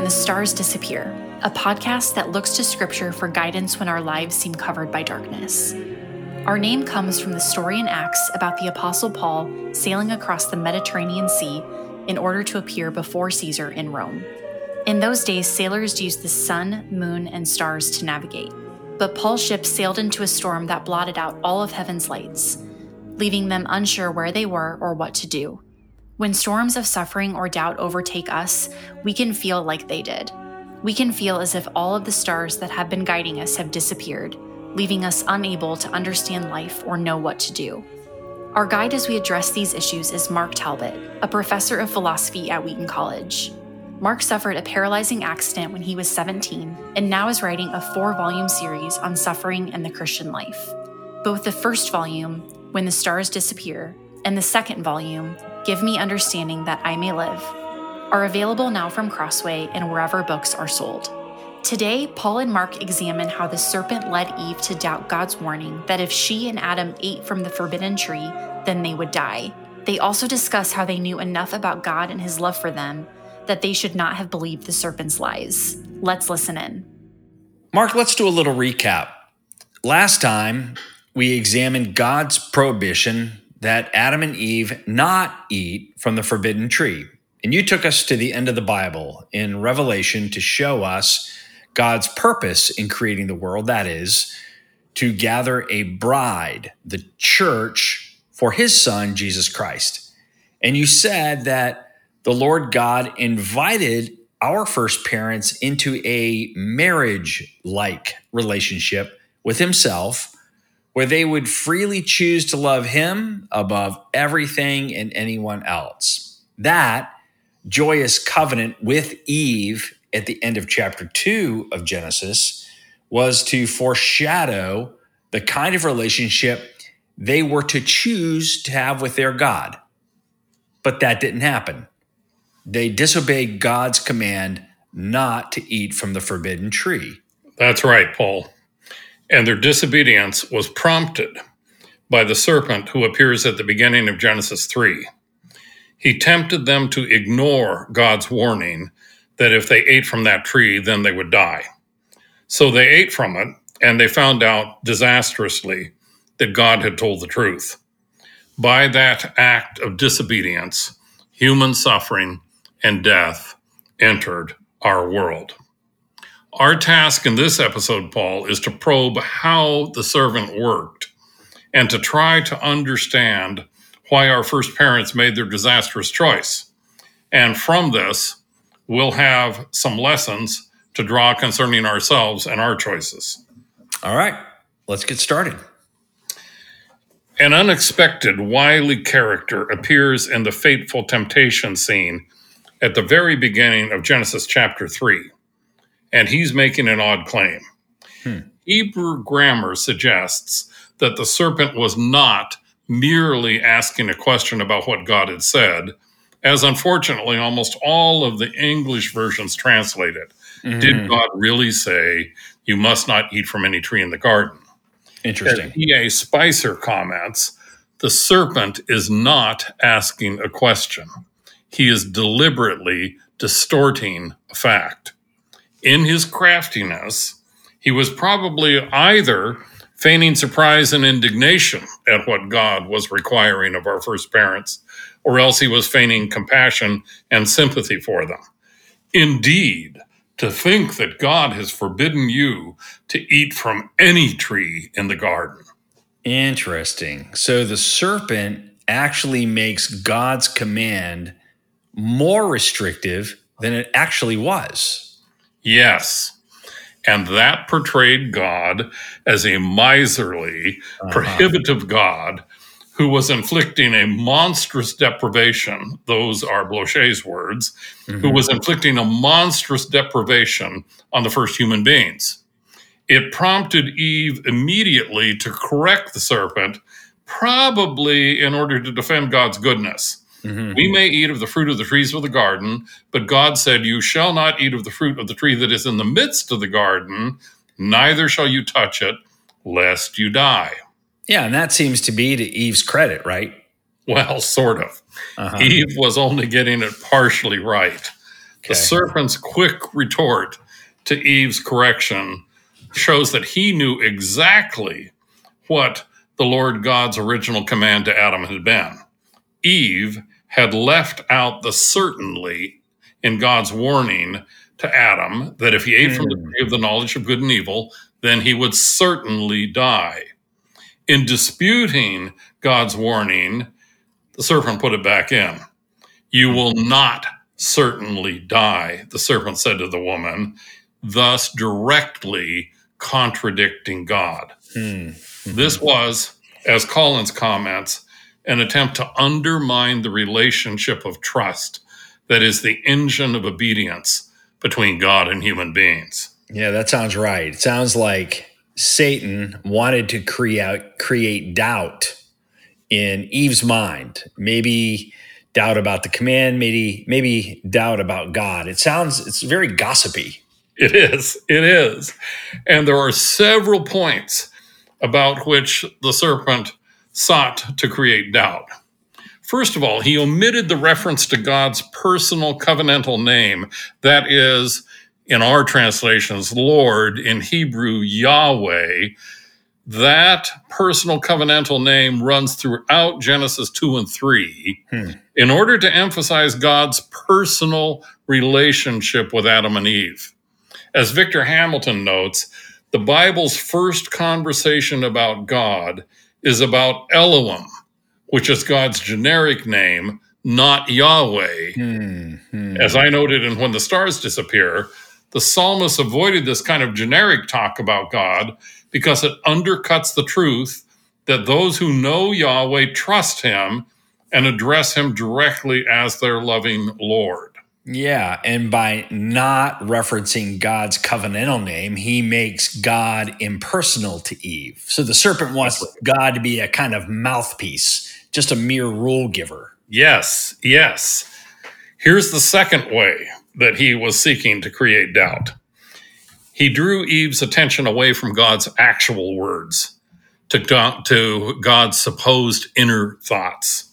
When the Stars Disappear, a podcast that looks to Scripture for guidance when our lives seem covered by darkness. Our name comes from the story in Acts about the Apostle Paul sailing across the Mediterranean Sea in order to appear before Caesar in Rome. In those days, sailors used the sun, moon, and stars to navigate. But Paul's ship sailed into a storm that blotted out all of heaven's lights, leaving them unsure where they were or what to do. When storms of suffering or doubt overtake us, we can feel like they did. We can feel as if all of the stars that have been guiding us have disappeared, leaving us unable to understand life or know what to do. Our guide as we address these issues is Mark Talbot, a professor of philosophy at Wheaton College. Mark suffered a paralyzing accident when he was 17 and now is writing a four volume series on suffering and the Christian life. Both the first volume, When the Stars Disappear, and the second volume, Give Me Understanding That I May Live, are available now from Crossway and wherever books are sold. Today, Paul and Mark examine how the serpent led Eve to doubt God's warning that if she and Adam ate from the forbidden tree, then they would die. They also discuss how they knew enough about God and his love for them that they should not have believed the serpent's lies. Let's listen in. Mark, let's do a little recap. Last time, we examined God's prohibition that Adam and Eve not eat from the forbidden tree. And you took us to the end of the Bible in Revelation to show us God's purpose in creating the world that is, to gather a bride, the church, for his son, Jesus Christ. And you said that the Lord God invited our first parents into a marriage like relationship with himself where they would freely choose to love him above everything and anyone else. That joyous covenant with Eve at the end of chapter 2 of Genesis was to foreshadow the kind of relationship they were to choose to have with their God. But that didn't happen. They disobeyed God's command not to eat from the forbidden tree. That's right, Paul and their disobedience was prompted by the serpent who appears at the beginning of Genesis 3. He tempted them to ignore God's warning that if they ate from that tree, then they would die. So they ate from it, and they found out disastrously that God had told the truth. By that act of disobedience, human suffering and death entered our world. Our task in this episode, Paul, is to probe how the servant worked and to try to understand why our first parents made their disastrous choice. And from this, we'll have some lessons to draw concerning ourselves and our choices. All right, let's get started. An unexpected, wily character appears in the fateful temptation scene at the very beginning of Genesis chapter 3 and he's making an odd claim. Hmm. Hebrew grammar suggests that the serpent was not merely asking a question about what God had said, as unfortunately almost all of the English versions translate it. Mm-hmm. Did God really say, You must not eat from any tree in the garden? Interesting. E.A. Speiser comments, the serpent is not asking a question. He is deliberately distorting a fact in his craftiness, he was probably either feigning surprise and indignation at what God was requiring of our first parents, or else he was feigning compassion and sympathy for them. Indeed, to think that God has forbidden you to eat from any tree in the garden. Interesting. So the serpent actually makes God's command more restrictive than it actually was. Yes. And that portrayed God as a miserly, uh-huh. prohibitive God who was inflicting a monstrous deprivation. Those are Blocher's words, mm-hmm. who was inflicting a monstrous deprivation on the first human beings. It prompted Eve immediately to correct the serpent, probably in order to defend God's goodness. Mm-hmm. We may eat of the fruit of the trees of the garden, but God said, You shall not eat of the fruit of the tree that is in the midst of the garden, neither shall you touch it, lest you die. Yeah, and that seems to be to Eve's credit, right? Well, sort of. Uh-huh. Eve was only getting it partially right. The serpent's quick retort to Eve's correction shows that he knew exactly what the Lord God's original command to Adam had been. Eve had left out the certainly in God's warning to Adam that if he ate from the Hmm. tree of the knowledge of good and evil, then he would certainly die. In disputing God's warning, the serpent put it back in. You will not certainly die, the serpent said to the woman, thus directly contradicting God. Hmm. This was, as Collins comments, an attempt to undermine the relationship of trust that is the engine of obedience between God and human beings. Yeah, that sounds right. It sounds like Satan wanted to create create doubt in Eve's mind. Maybe doubt about the command, maybe maybe doubt about God. It sounds it's very gossipy. It is. It is. And there are several points about which the serpent sought to create doubt. First of all, he omitted the reference to God's personal covenantal name, that is, in our translations, Lord, in Hebrew, Yahweh. That personal covenantal name runs throughout Genesis 2 and 3 Hmm. in order to emphasize God's personal relationship with Adam and Eve. As Victor Hamilton notes, the Bible's first conversation about God is about Elohim, which is God's generic name, not Yahweh. Hmm. Hmm. As I noted in When the Stars Disappear, the psalmist avoided this kind of generic talk about God because it undercuts the truth that those who know Yahweh trust him and address him directly as their loving Lord. Yeah, and by not referencing God's covenantal name, he makes God impersonal to Eve. So the serpent wants God to be a kind of mouthpiece, just a mere rule giver. Yes, yes. Here's the second way that he was seeking to create doubt. He drew Eve's attention away from God's actual words to, God- to God's supposed inner thoughts.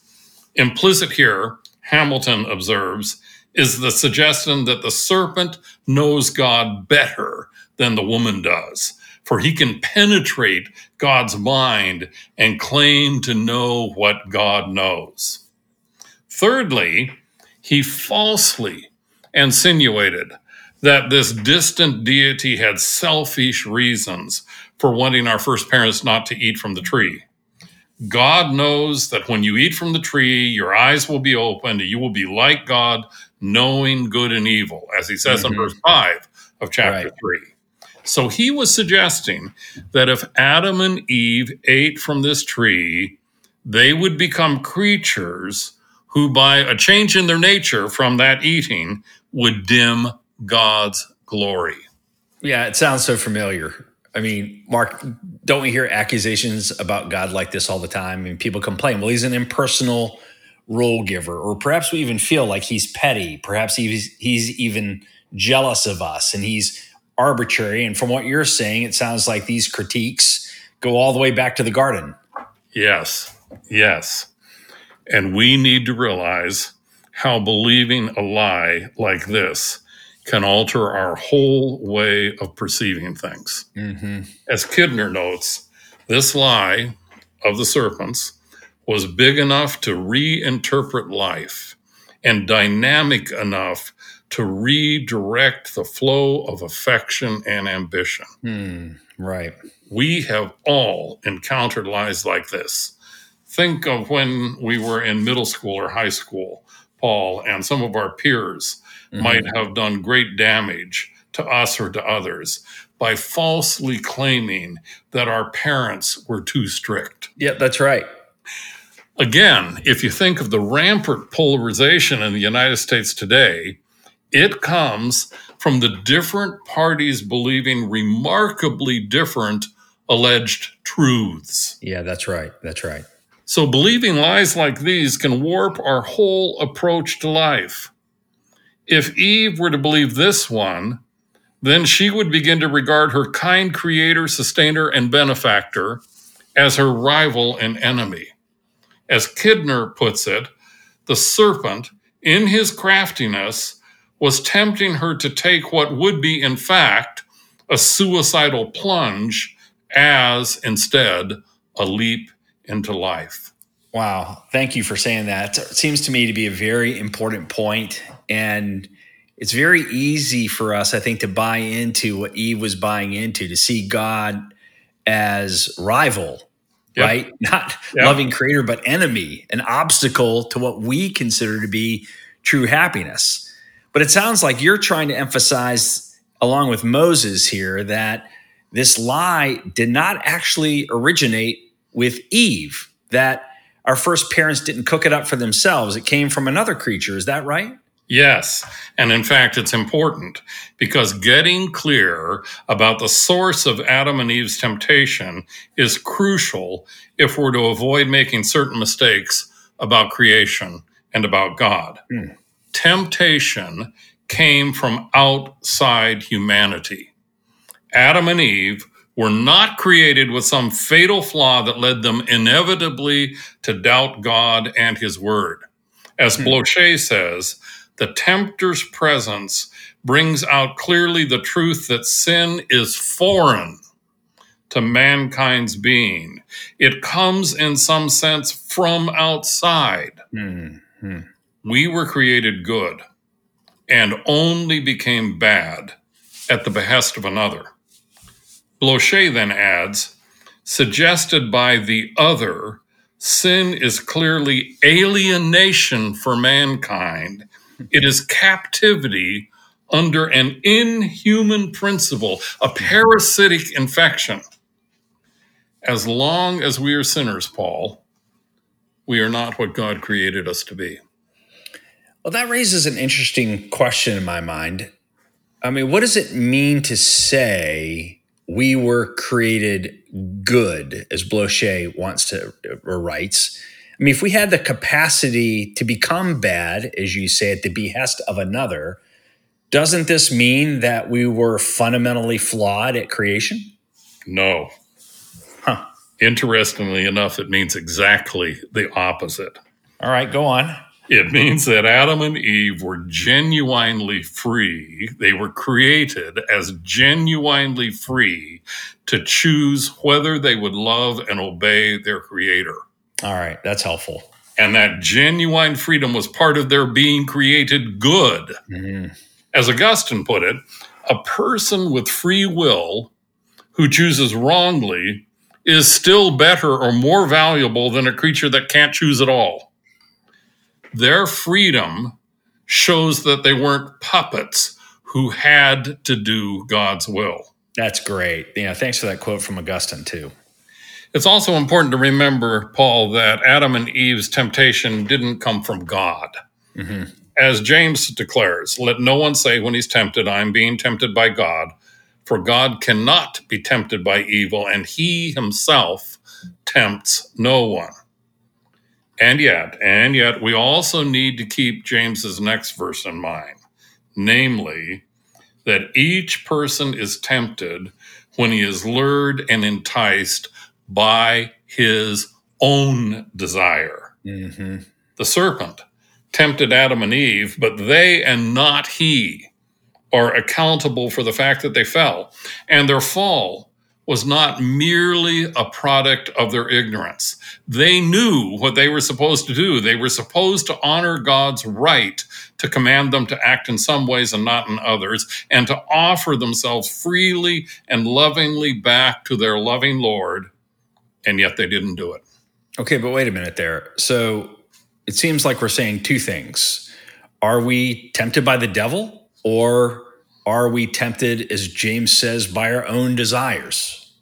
Implicit here, Hamilton observes, is the suggestion that the serpent knows God better than the woman does, for he can penetrate God's mind and claim to know what God knows. Thirdly, he falsely insinuated that this distant deity had selfish reasons for wanting our first parents not to eat from the tree. God knows that when you eat from the tree, your eyes will be opened, you will be like God, knowing good and evil, as he says in Mhm. verse 5 of chapter Right. 3. So he was suggesting that if Adam and Eve ate from this tree, they would become creatures who, by a change in their nature from that eating, would dim God's glory. Yeah, it sounds so familiar. I mean, Mark, don't we hear accusations about God like this all the time? I mean, people complain, well, he's an impersonal rule giver, or perhaps we even feel like he's petty. Perhaps he's he's even jealous of us and he's arbitrary. And from what you're saying, it sounds like these critiques go all the way back to the garden. Yes, yes. And we need to realize how believing a lie like this can alter our whole way of perceiving things. Mm-hmm. As Kidner notes, this lie of the serpents was big enough to reinterpret life and dynamic enough to redirect the flow of affection and ambition. Hmm. Right. We have all encountered lies like this. Think of when we were in middle school or high school, Paul, and some of our peers Mhm. might have done great damage to us or to others by falsely claiming that our parents were too strict. Yeah, that's right. Again, if you think of the rampant polarization in the United States today, it comes from the different parties believing remarkably different alleged truths. Yeah, that's right. That's right. So, believing lies like these can warp our whole approach to life. If Eve were to believe this one, then she would begin to regard her kind creator, sustainer, and benefactor as her rival and enemy. As Kidner puts it, the serpent, in his craftiness, was tempting her to take what would be, in fact, a suicidal plunge as instead a leap into life. Wow. Thank you for saying that. It seems to me to be a very important point and it's very easy for us I think to buy into what Eve was buying into to see God as rival, yep. right? Not yep. loving creator but enemy, an obstacle to what we consider to be true happiness. But it sounds like you're trying to emphasize along with Moses here that this lie did not actually originate with Eve, that our first parents didn't cook it up for themselves. It came from another creature. Is that right? Yes. And in fact, it's important because getting clear about the source of Adam and Eve's temptation is crucial if we're to avoid making certain mistakes about creation and about God. Hmm. Temptation came from outside humanity. Adam and Eve were not created with some fatal flaw that led them inevitably to doubt God and his word. As hmm. Blocher says, the tempter's presence brings out clearly the truth that sin is foreign to mankind's being. It comes in some sense from outside. Mm-hmm. We were created good and only became bad at the behest of another. Blocher then adds, suggested by the other, sin is clearly alienation for mankind. It is captivity under an inhuman principle, a parasitic infection. As long as we are sinners, Paul, we are not what God created us to be. Well, that raises an interesting question in my mind. I mean, what does it mean to say we were created good, as Blocher wants to or writes? I mean, if we had the capacity to become bad, as you say, at the behest of another, doesn't this mean that we were fundamentally flawed at creation? No. Huh. Interestingly enough, it means exactly the opposite. All right, go on. It means that Adam and Eve were genuinely free. They were created as genuinely free to choose whether they would love and obey their creator. All right, that's helpful. And that genuine freedom was part of their being created good. Mm-hmm. As Augustine put it, a person with free will who chooses wrongly is still better or more valuable than a creature that can't choose at all their freedom shows that they weren't puppets who had to do God's will. That's great. Yeah, thanks for that quote from Augustine, too. It's also important to remember, Paul, that Adam and Eve's temptation didn't come from God. Mm-hmm. As James declares, let no one say when he's tempted, I'm being tempted by God, for God cannot be tempted by evil, and he himself tempts no one. And yet, and yet, we also need to keep James's next verse in mind, namely, that each person is tempted when he is lured and enticed by his own desire. Mm-hmm. The serpent tempted Adam and Eve, but they and not he are accountable for the fact that they fell. And their fall was not merely a product of their ignorance. They knew what they were supposed to do. They were supposed to honor God's right to command them to act in some ways and not in others, and to offer themselves freely and lovingly back to their loving Lord, and yet they didn't do it. Okay, but wait a minute there. So it seems like we're saying two things. Are we tempted by the devil, or are we tempted, as James says, by our own desires?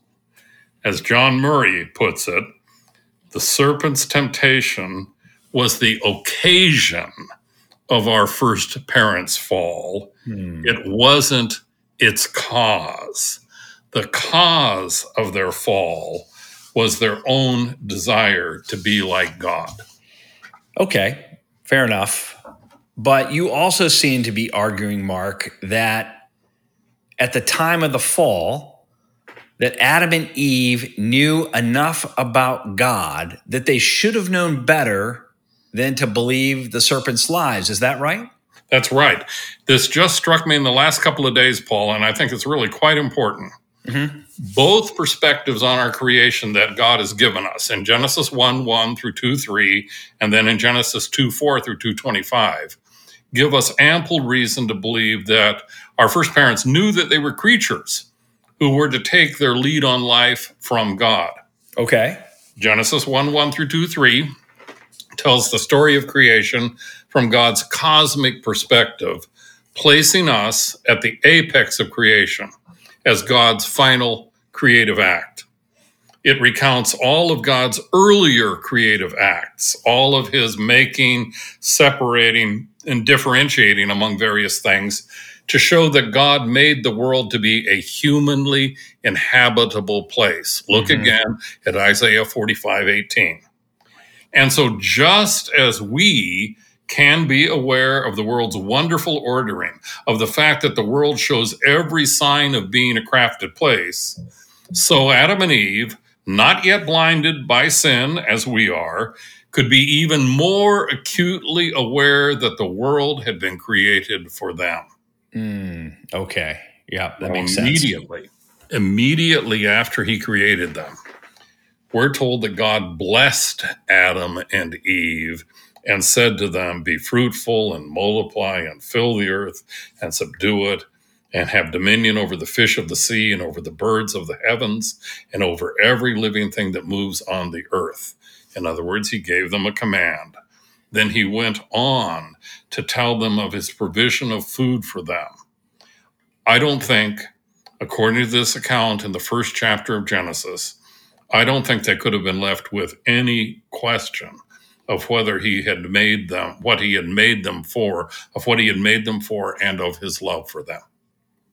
As John Murray puts it, the serpent's temptation was the occasion of our first parents' fall. Hmm. It wasn't its cause. The cause of their fall was their own desire to be like God. Okay, fair enough. But you also seem to be arguing, Mark, that at the time of the fall that Adam and Eve knew enough about God that they should have known better than to believe the serpent's lies. Is that right? That's right. This just struck me in the last couple of days, Paul, and I think it's really quite important. Mm-hmm. Both perspectives on our creation that God has given us in Genesis 1 1 through 2 3, and then in Genesis 2 4 through 225 give us ample reason to believe that our first parents knew that they were creatures who were to take their lead on life from God. Okay. Genesis 1 1 through 2 3 tells the story of creation from God's cosmic perspective, placing us at the apex of creation as God's final creative act. It recounts all of God's earlier creative acts, all of his making, separating, and differentiating among various things to show that God made the world to be a humanly inhabitable place. Look mm-hmm. again at Isaiah 45 18. And so, just as we can be aware of the world's wonderful ordering, of the fact that the world shows every sign of being a crafted place, so Adam and Eve, not yet blinded by sin as we are, could be even more acutely aware that the world had been created for them. Mm, okay. Yeah, that makes sense. immediately. Immediately after he created them, we're told that God blessed Adam and Eve and said to them, Be fruitful and multiply and fill the earth and subdue it and have dominion over the fish of the sea and over the birds of the heavens and over every living thing that moves on the earth. In other words, he gave them a command. Then he went on to tell them of his provision of food for them. I don't think, according to this account in the first chapter of Genesis, I don't think they could have been left with any question of whether he had made them, what he had made them for, of what he had made them for, and of his love for them.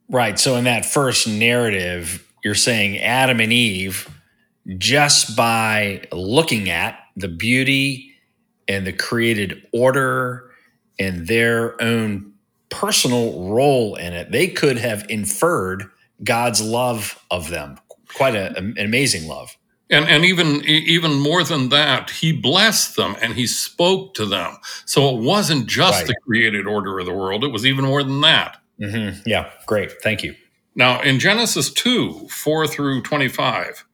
Right. So in that first narrative, you're saying Adam and Eve just by looking at the beauty and the created order and their own personal role in it, they could have inferred God's love of them. Quite a, an amazing love. And, and even even more than that, he blessed them and he spoke to them. So it wasn't just right. the created order of the world; it was even more than that. Mm-hmm. Yeah, great. Thank you. Now, in Genesis 2 4 through 25,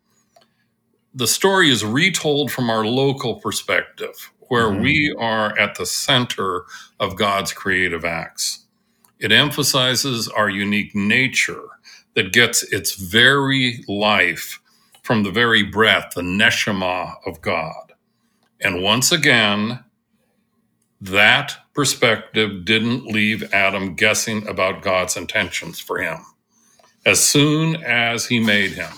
the story is retold from our local perspective, where mm-hmm. we are at the center of God's creative acts. It emphasizes our unique nature that gets its very life from the very breath, the neshama of God. And once again, that perspective didn't leave Adam guessing about God's intentions for him. As soon as he made him,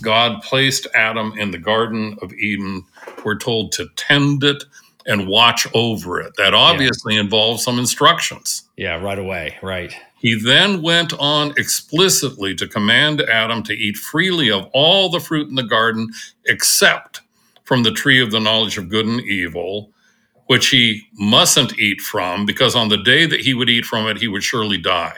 God placed Adam in the Garden of Eden. We're told to tend it and watch over it. That obviously yeah. involves some instructions. Yeah, right away. Right. He then went on explicitly to command Adam to eat freely of all the fruit in the garden except from the tree of the knowledge of good and evil, which he mustn't eat from, because on the day that he would eat from it, he would surely die.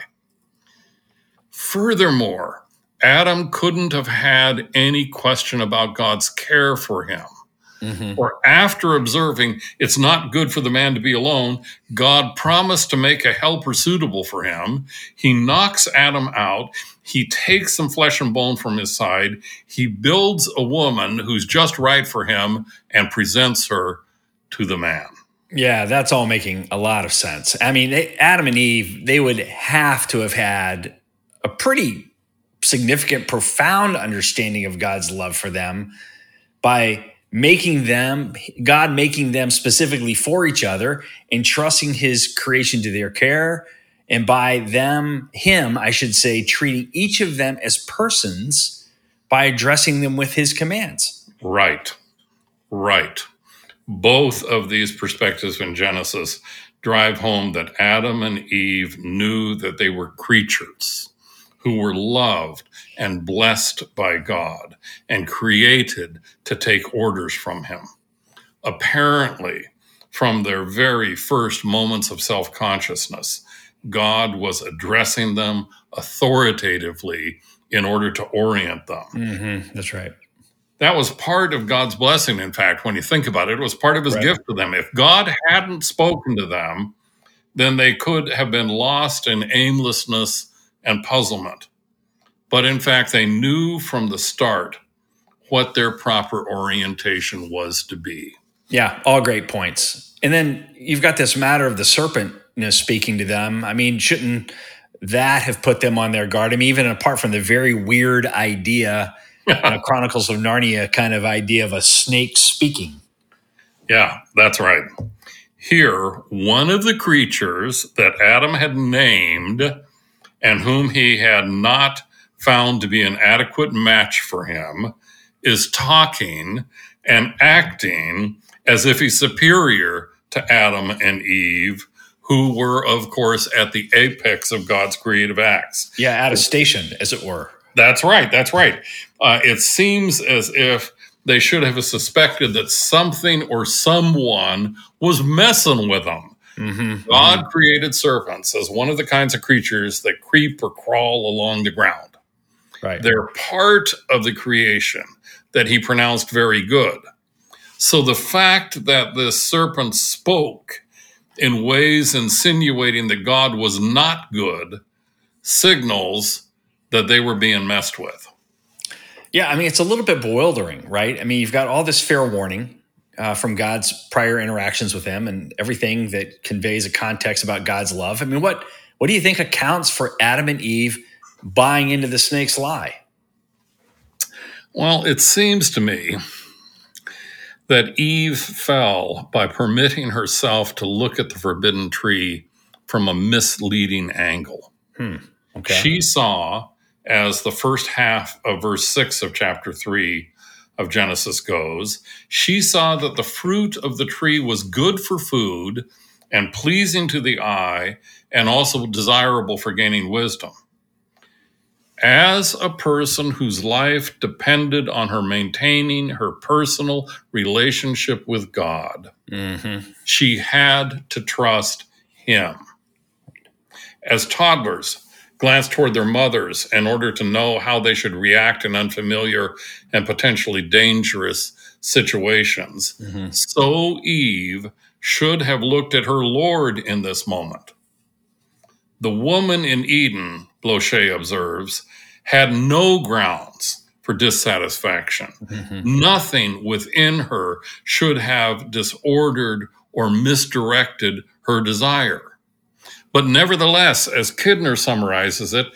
Furthermore, Adam couldn't have had any question about God's care for him. Mm-hmm. Or after observing it's not good for the man to be alone, God promised to make a helper suitable for him. He knocks Adam out. He takes some flesh and bone from his side. He builds a woman who's just right for him and presents her to the man. Yeah, that's all making a lot of sense. I mean, they, Adam and Eve, they would have to have had a pretty significant, profound understanding of God's love for them by making them, God making them specifically for each other, entrusting his creation to their care, and by them, him, I should say, treating each of them as persons by addressing them with his commands. Right, right. Both of these perspectives in Genesis drive home that Adam and Eve knew that they were creatures who were loved and blessed by God and created to take orders from Him. Apparently, from their very first moments of self consciousness, God was addressing them authoritatively in order to orient them. Mm-hmm. That's right. That was part of God's blessing, in fact, when you think about it. It was part of his right. gift to them. If God hadn't spoken to them, then they could have been lost in aimlessness and puzzlement. But in fact, they knew from the start what their proper orientation was to be. Yeah, all great points. And then you've got this matter of the serpent speaking to them. I mean, shouldn't that have put them on their guard? I mean, even apart from the very weird idea, uh, Chronicles of Narnia kind of idea of a snake speaking. Yeah, that's right. Here, one of the creatures that Adam had named and whom he had not found to be an adequate match for him is talking and acting as if he's superior to Adam and Eve, who were, of course, at the apex of God's creative acts. Yeah, at a station, as it were. That's right. That's right. Uh, it seems as if they should have suspected that something or someone was messing with them. Mm-hmm, God mm-hmm. created serpents as one of the kinds of creatures that creep or crawl along the ground. Right. They're part of the creation that he pronounced very good. So the fact that this serpent spoke in ways insinuating that God was not good signals that they were being messed with. Yeah, I mean, it's a little bit bewildering, right? I mean, you've got all this fair warning uh, from God's prior interactions with them and everything that conveys a context about God's love. I mean, what what do you think accounts for Adam and Eve buying into the snake's lie? Well, it seems to me that Eve fell by permitting herself to look at the forbidden tree from a misleading angle. Hmm. Okay. She saw, as the first half of verse 6 of chapter 3 of Genesis goes, she saw that the fruit of the tree was good for food and pleasing to the eye and also desirable for gaining wisdom as a person whose life depended on her maintaining her personal relationship with God, mm-hmm. she had to trust Him. As toddlers glance toward their mothers in order to know how they should react in unfamiliar and potentially dangerous situations, mm-hmm. so Eve should have looked at her Lord in this moment. The woman in Eden Blocher observes, had no grounds for dissatisfaction. Mm-hmm. Nothing within her should have disordered or misdirected her desire. But nevertheless, as Kidner summarizes it,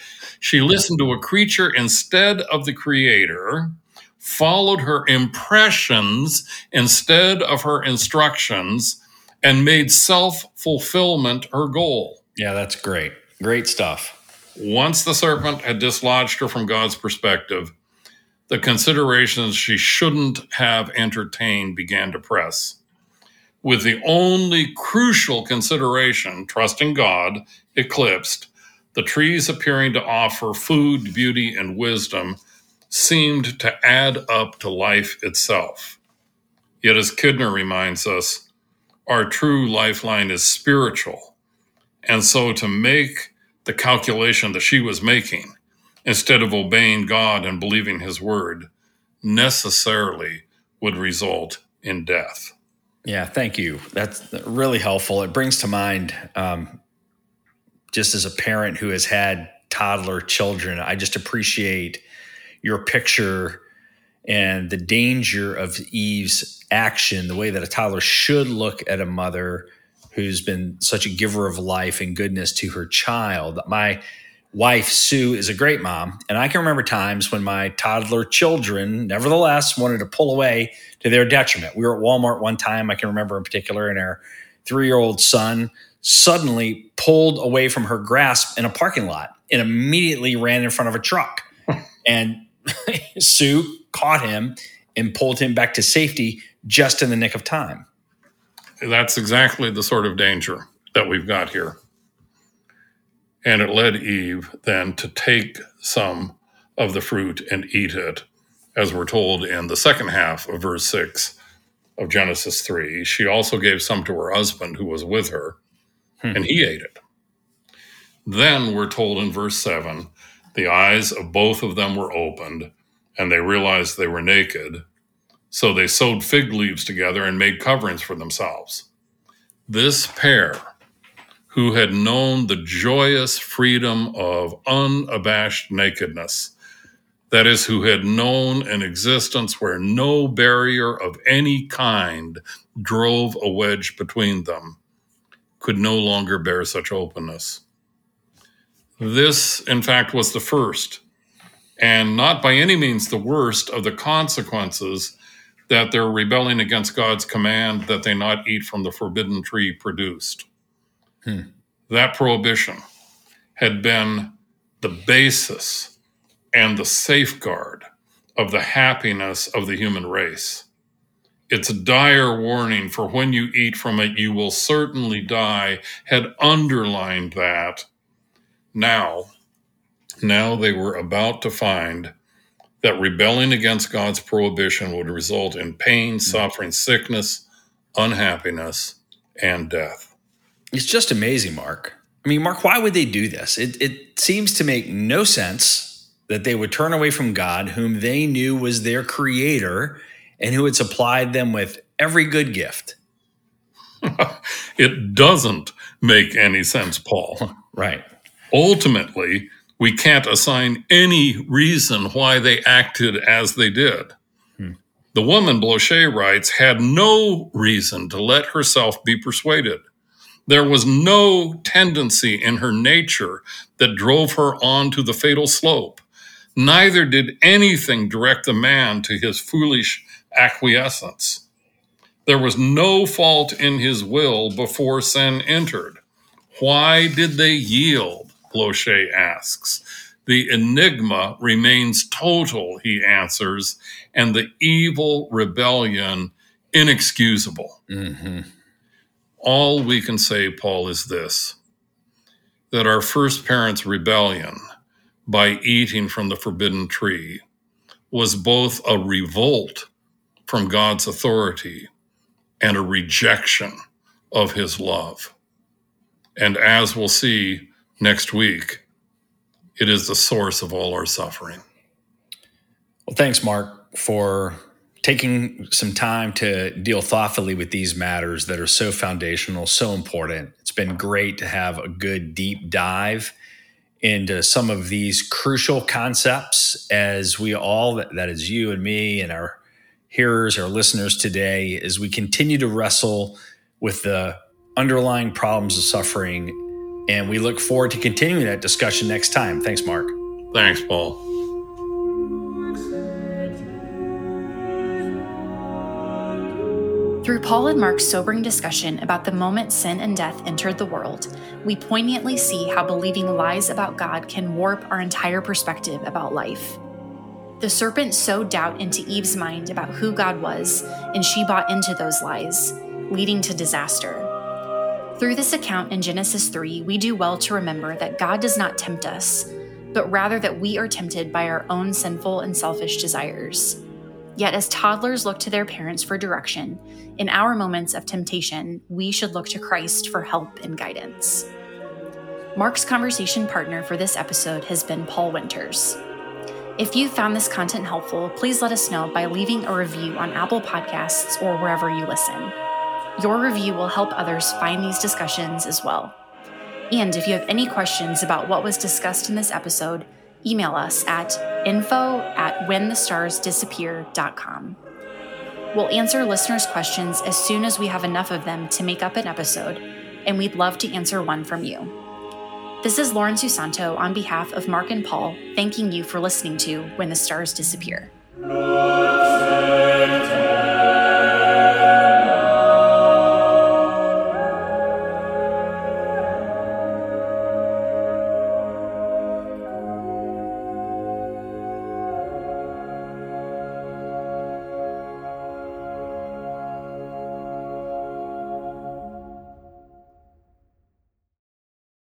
she listened to a creature instead of the creator, followed her impressions instead of her instructions, and made self fulfillment her goal. Yeah, that's great. Great stuff. Once the serpent had dislodged her from God's perspective, the considerations she shouldn't have entertained began to press. With the only crucial consideration, trusting God, eclipsed, the trees appearing to offer food, beauty, and wisdom seemed to add up to life itself. Yet, as Kidner reminds us, our true lifeline is spiritual. And so to make the calculation that she was making instead of obeying God and believing his word necessarily would result in death. Yeah, thank you. That's really helpful. It brings to mind, um, just as a parent who has had toddler children, I just appreciate your picture and the danger of Eve's action, the way that a toddler should look at a mother who's been such a giver of life and goodness to her child. My wife, Sue, is a great mom. And I can remember times when my toddler children, nevertheless, wanted to pull away to their detriment. We were at Walmart one time, I can remember in particular, and our three year old son suddenly pulled away from her grasp in a parking lot and immediately ran in front of a truck. and Sue caught him and pulled him back to safety just in the nick of time that's exactly the sort of danger that we've got here. And it led Eve then to take some of the fruit and eat it, as we're told in the second half of verse 6 of Genesis 3. She also gave some to her husband who was with her, hmm. and he ate it. Then we're told in verse 7 the eyes of both of them were opened, and they realized they were naked, so they sewed fig leaves together and made coverings for themselves. This pair who had known the joyous freedom of unabashed nakedness. That is, who had known an existence where no barrier of any kind drove a wedge between them, could no longer bear such openness. This, in fact, was the first, and not by any means the worst, of the consequences that their rebelling against God's command that they not eat from the forbidden tree produced. Hmm. That prohibition had been the basis and the safeguard of the happiness of the human race. Its dire warning for when you eat from it, you will certainly die, had underlined that. Now, now they were about to find that rebelling against God's prohibition would result in pain, hmm. suffering, sickness, unhappiness, and death. It's just amazing, Mark. I mean, Mark, why would they do this? It, it seems to make no sense that they would turn away from God, whom they knew was their creator and who had supplied them with every good gift. it doesn't make any sense, Paul. right. Ultimately, we can't assign any reason why they acted as they did. Hmm. The woman, Blocher writes, had no reason to let herself be persuaded. There was no tendency in her nature that drove her on to the fatal slope. Neither did anything direct the man to his foolish acquiescence. There was no fault in his will before sin entered. Why did they yield? Blocher asks. The enigma remains total, he answers, and the evil rebellion inexcusable. Mm-hmm. All we can say, Paul, is this that our first parents' rebellion by eating from the forbidden tree was both a revolt from God's authority and a rejection of his love. And as we'll see, next week, it is the source of all our suffering. Well, thanks, Mark, for taking some time to deal thoughtfully with these matters that are so foundational, so important. It's been great to have a good deep dive into some of these crucial concepts as we all, that is you and me and our hearers, our listeners today, as we continue to wrestle with the underlying problems of suffering and we look forward to continuing that discussion next time. Thanks, Mark. Thanks, Paul. Through Paul and Mark's sobering discussion about the moment sin and death entered the world, we poignantly see how believing lies about God can warp our entire perspective about life. The serpent sowed doubt into Eve's mind about who God was, and she bought into those lies, leading to disaster. Through this account in Genesis 3, we do well to remember that God does not tempt us, but rather that we are tempted by our own sinful and selfish desires. Yet, as toddlers look to their parents for direction, in our moments of temptation, we should look to Christ for help and guidance. Mark's conversation partner for this episode has been Paul Winters. If you found this content helpful, please let us know by leaving a review on Apple Podcasts or wherever you listen. Your review will help others find these discussions as well. And if you have any questions about what was discussed in this episode, email us at info at whenthestarsdisappear.com. We'll answer listeners' questions as soon as we have enough of them to make up an episode, and we'd love to answer one from you. This is Lauren Susanto on behalf of Mark and Paul, thanking you for listening to When the Stars Disappear.